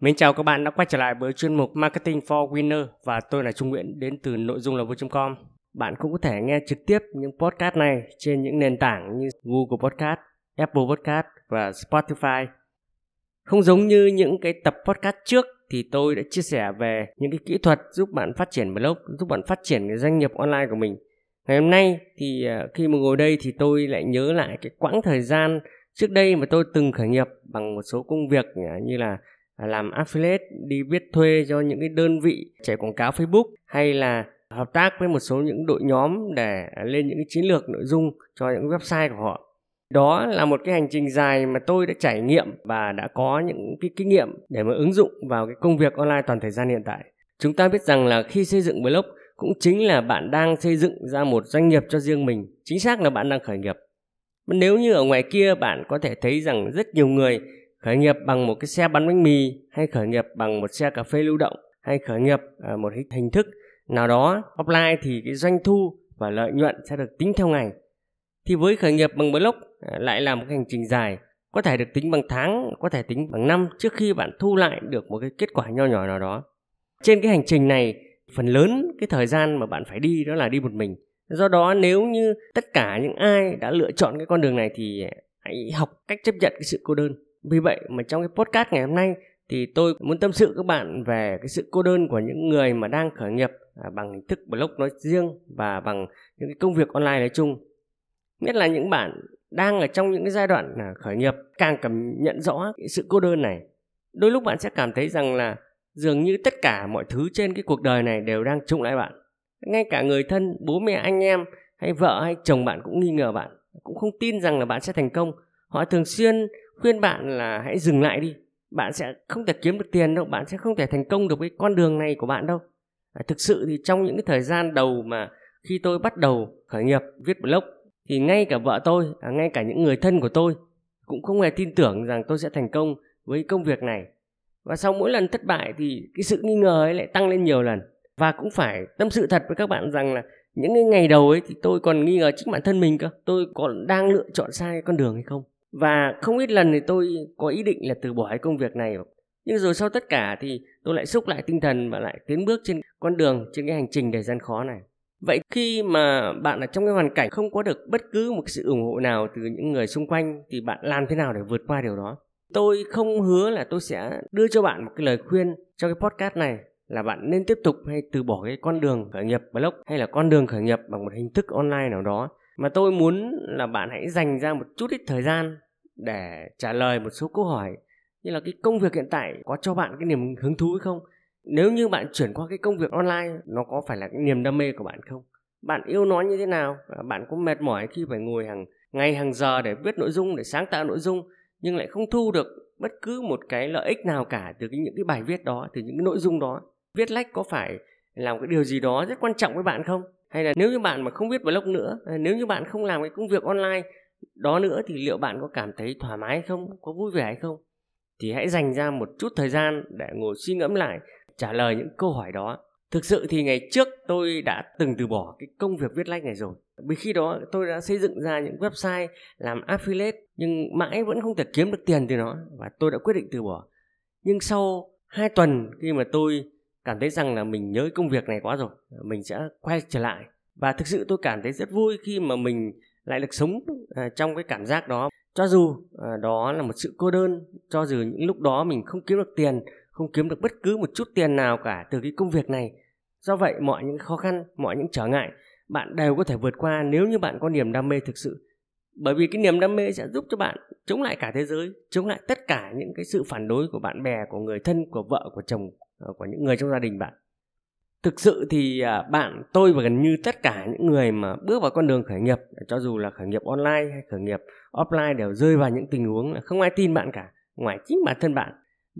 Mến chào các bạn đã quay trở lại với chuyên mục Marketing for Winner và tôi là Trung Nguyễn đến từ nội dung là vui.com. Bạn cũng có thể nghe trực tiếp những podcast này trên những nền tảng như Google Podcast, Apple Podcast và Spotify. Không giống như những cái tập podcast trước thì tôi đã chia sẻ về những cái kỹ thuật giúp bạn phát triển blog, giúp bạn phát triển cái doanh nghiệp online của mình. Ngày hôm nay thì à, khi mà ngồi đây thì tôi lại nhớ lại cái quãng thời gian trước đây mà tôi từng khởi nghiệp bằng một số công việc à, như là làm affiliate đi viết thuê cho những cái đơn vị chạy quảng cáo Facebook hay là hợp tác với một số những đội nhóm để lên những cái chiến lược nội dung cho những website của họ. Đó là một cái hành trình dài mà tôi đã trải nghiệm và đã có những cái kinh nghiệm để mà ứng dụng vào cái công việc online toàn thời gian hiện tại. Chúng ta biết rằng là khi xây dựng blog cũng chính là bạn đang xây dựng ra một doanh nghiệp cho riêng mình, chính xác là bạn đang khởi nghiệp. Nếu như ở ngoài kia bạn có thể thấy rằng rất nhiều người khởi nghiệp bằng một cái xe bán bánh mì, hay khởi nghiệp bằng một xe cà phê lưu động, hay khởi nghiệp ở một hình thức nào đó offline thì cái doanh thu và lợi nhuận sẽ được tính theo ngày. Thì với khởi nghiệp bằng blog à, lại là một hành trình dài, có thể được tính bằng tháng, có thể tính bằng năm trước khi bạn thu lại được một cái kết quả nho nhỏ nào đó. Trên cái hành trình này, phần lớn cái thời gian mà bạn phải đi đó là đi một mình. Do đó nếu như tất cả những ai đã lựa chọn cái con đường này thì hãy học cách chấp nhận cái sự cô đơn vì vậy mà trong cái podcast ngày hôm nay thì tôi muốn tâm sự các bạn về cái sự cô đơn của những người mà đang khởi nghiệp à, bằng hình thức blog nói riêng và bằng những cái công việc online nói chung. Nhất là những bạn đang ở trong những cái giai đoạn à, khởi nghiệp càng cảm nhận rõ cái sự cô đơn này. Đôi lúc bạn sẽ cảm thấy rằng là dường như tất cả mọi thứ trên cái cuộc đời này đều đang trụng lại bạn. Ngay cả người thân, bố mẹ, anh em hay vợ hay chồng bạn cũng nghi ngờ bạn, cũng không tin rằng là bạn sẽ thành công. Họ thường xuyên khuyên bạn là hãy dừng lại đi. Bạn sẽ không thể kiếm được tiền đâu bạn sẽ không thể thành công được với con đường này của bạn đâu. À, thực sự thì trong những cái thời gian đầu mà khi tôi bắt đầu khởi nghiệp viết blog thì ngay cả vợ tôi à, ngay cả những người thân của tôi cũng không hề tin tưởng rằng tôi sẽ thành công với công việc này. Và sau mỗi lần thất bại thì cái sự nghi ngờ ấy lại tăng lên nhiều lần. Và cũng phải tâm sự thật với các bạn rằng là những cái ngày đầu ấy thì tôi còn nghi ngờ chính bản thân mình cơ. Tôi còn đang lựa chọn sai con đường hay không? Và không ít lần thì tôi có ý định là từ bỏ cái công việc này. Nhưng rồi sau tất cả thì tôi lại xúc lại tinh thần và lại tiến bước trên con đường, trên cái hành trình đầy gian khó này. Vậy khi mà bạn ở trong cái hoàn cảnh không có được bất cứ một sự ủng hộ nào từ những người xung quanh thì bạn làm thế nào để vượt qua điều đó? Tôi không hứa là tôi sẽ đưa cho bạn một cái lời khuyên cho cái podcast này là bạn nên tiếp tục hay từ bỏ cái con đường khởi nghiệp blog hay là con đường khởi nghiệp bằng một hình thức online nào đó mà tôi muốn là bạn hãy dành ra một chút ít thời gian để trả lời một số câu hỏi như là cái công việc hiện tại có cho bạn cái niềm hứng thú hay không? Nếu như bạn chuyển qua cái công việc online, nó có phải là cái niềm đam mê của bạn không? Bạn yêu nó như thế nào? À, bạn có mệt mỏi khi phải ngồi hàng ngày hàng giờ để viết nội dung, để sáng tạo nội dung, nhưng lại không thu được bất cứ một cái lợi ích nào cả từ những cái bài viết đó, từ những cái nội dung đó? Viết lách có phải làm cái điều gì đó rất quan trọng với bạn không? Hay là nếu như bạn mà không viết blog nữa à, nếu như bạn không làm cái công việc online đó nữa thì liệu bạn có cảm thấy thoải mái hay không, có vui vẻ hay không? Thì hãy dành ra một chút thời gian để ngồi suy ngẫm lại, trả lời những câu hỏi đó. Thực sự thì ngày trước tôi đã từng từ bỏ cái công việc viết lách này rồi. Vì khi đó tôi đã xây dựng ra những website làm affiliate nhưng mãi vẫn không thể kiếm được tiền từ nó và tôi đã quyết định từ bỏ. Nhưng sau hai tuần khi mà tôi cảm thấy rằng là mình nhớ công việc này quá rồi, mình sẽ quay trở lại. Và thực sự tôi cảm thấy rất vui khi mà mình lại được sống à, trong cái cảm giác đó. Cho dù à, đó là một sự cô đơn, cho dù những lúc đó mình không kiếm được tiền, không kiếm được bất cứ một chút tiền nào cả từ cái công việc này, do vậy mọi những khó khăn, mọi những trở ngại, bạn đều có thể vượt qua nếu như bạn có niềm đam mê thực sự. Bởi vì cái niềm đam mê sẽ giúp cho bạn chống lại cả thế giới, chống lại tất cả những cái sự phản đối của bạn bè, của người thân, của vợ, của chồng. Ờ, của những người trong gia đình bạn. Thực sự thì à, bạn, tôi và gần như tất cả những người mà bước vào con đường khởi nghiệp, cho dù là khởi nghiệp online hay khởi nghiệp offline đều rơi vào những tình huống là không ai tin bạn cả, ngoài chính bản thân bạn.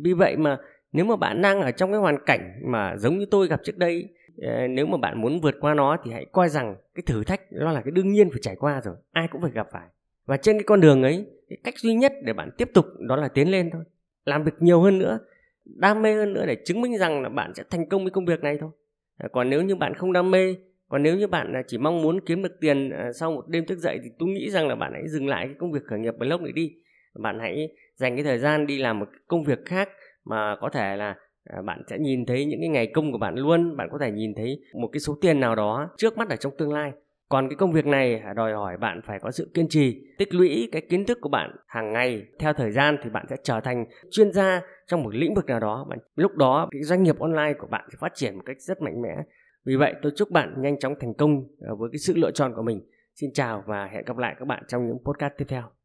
Vì vậy mà nếu mà bạn đang ở trong cái hoàn cảnh mà giống như tôi gặp trước đây ờ, nếu mà bạn muốn vượt qua nó thì hãy coi rằng cái thử thách nó là cái đương nhiên phải trải qua rồi, ai cũng phải gặp phải. Và trên cái con đường ấy, cái cách duy nhất để bạn tiếp tục đó là tiến lên thôi, làm việc nhiều hơn nữa đam mê hơn nữa để chứng minh rằng là bạn sẽ thành công với công việc này thôi. À, còn nếu như bạn không đam mê, còn nếu như bạn à, chỉ mong muốn kiếm được tiền à, sau một đêm thức dậy thì tôi nghĩ rằng là bạn hãy dừng lại cái công việc khởi nghiệp blog này đi. Bạn hãy dành cái thời gian đi làm một công việc khác mà có thể là bạn sẽ nhìn thấy những cái ngày công của bạn luôn. Bạn có thể nhìn thấy một cái số tiền nào đó trước mắt ở trong tương lai còn cái công việc này à, đòi hỏi bạn phải có sự kiên trì, tích lũy cái kiến thức của bạn hàng ngày. Theo thời gian thì bạn sẽ trở thành chuyên gia trong một lĩnh vực nào đó lúc đó cái doanh nghiệp online của bạn sẽ phát triển một cách rất mạnh mẽ. Vì vậy, tôi chúc bạn nhanh chóng thành công à, với cái sự lựa chọn của mình. Xin chào và hẹn gặp lại các bạn trong những podcast tiếp theo.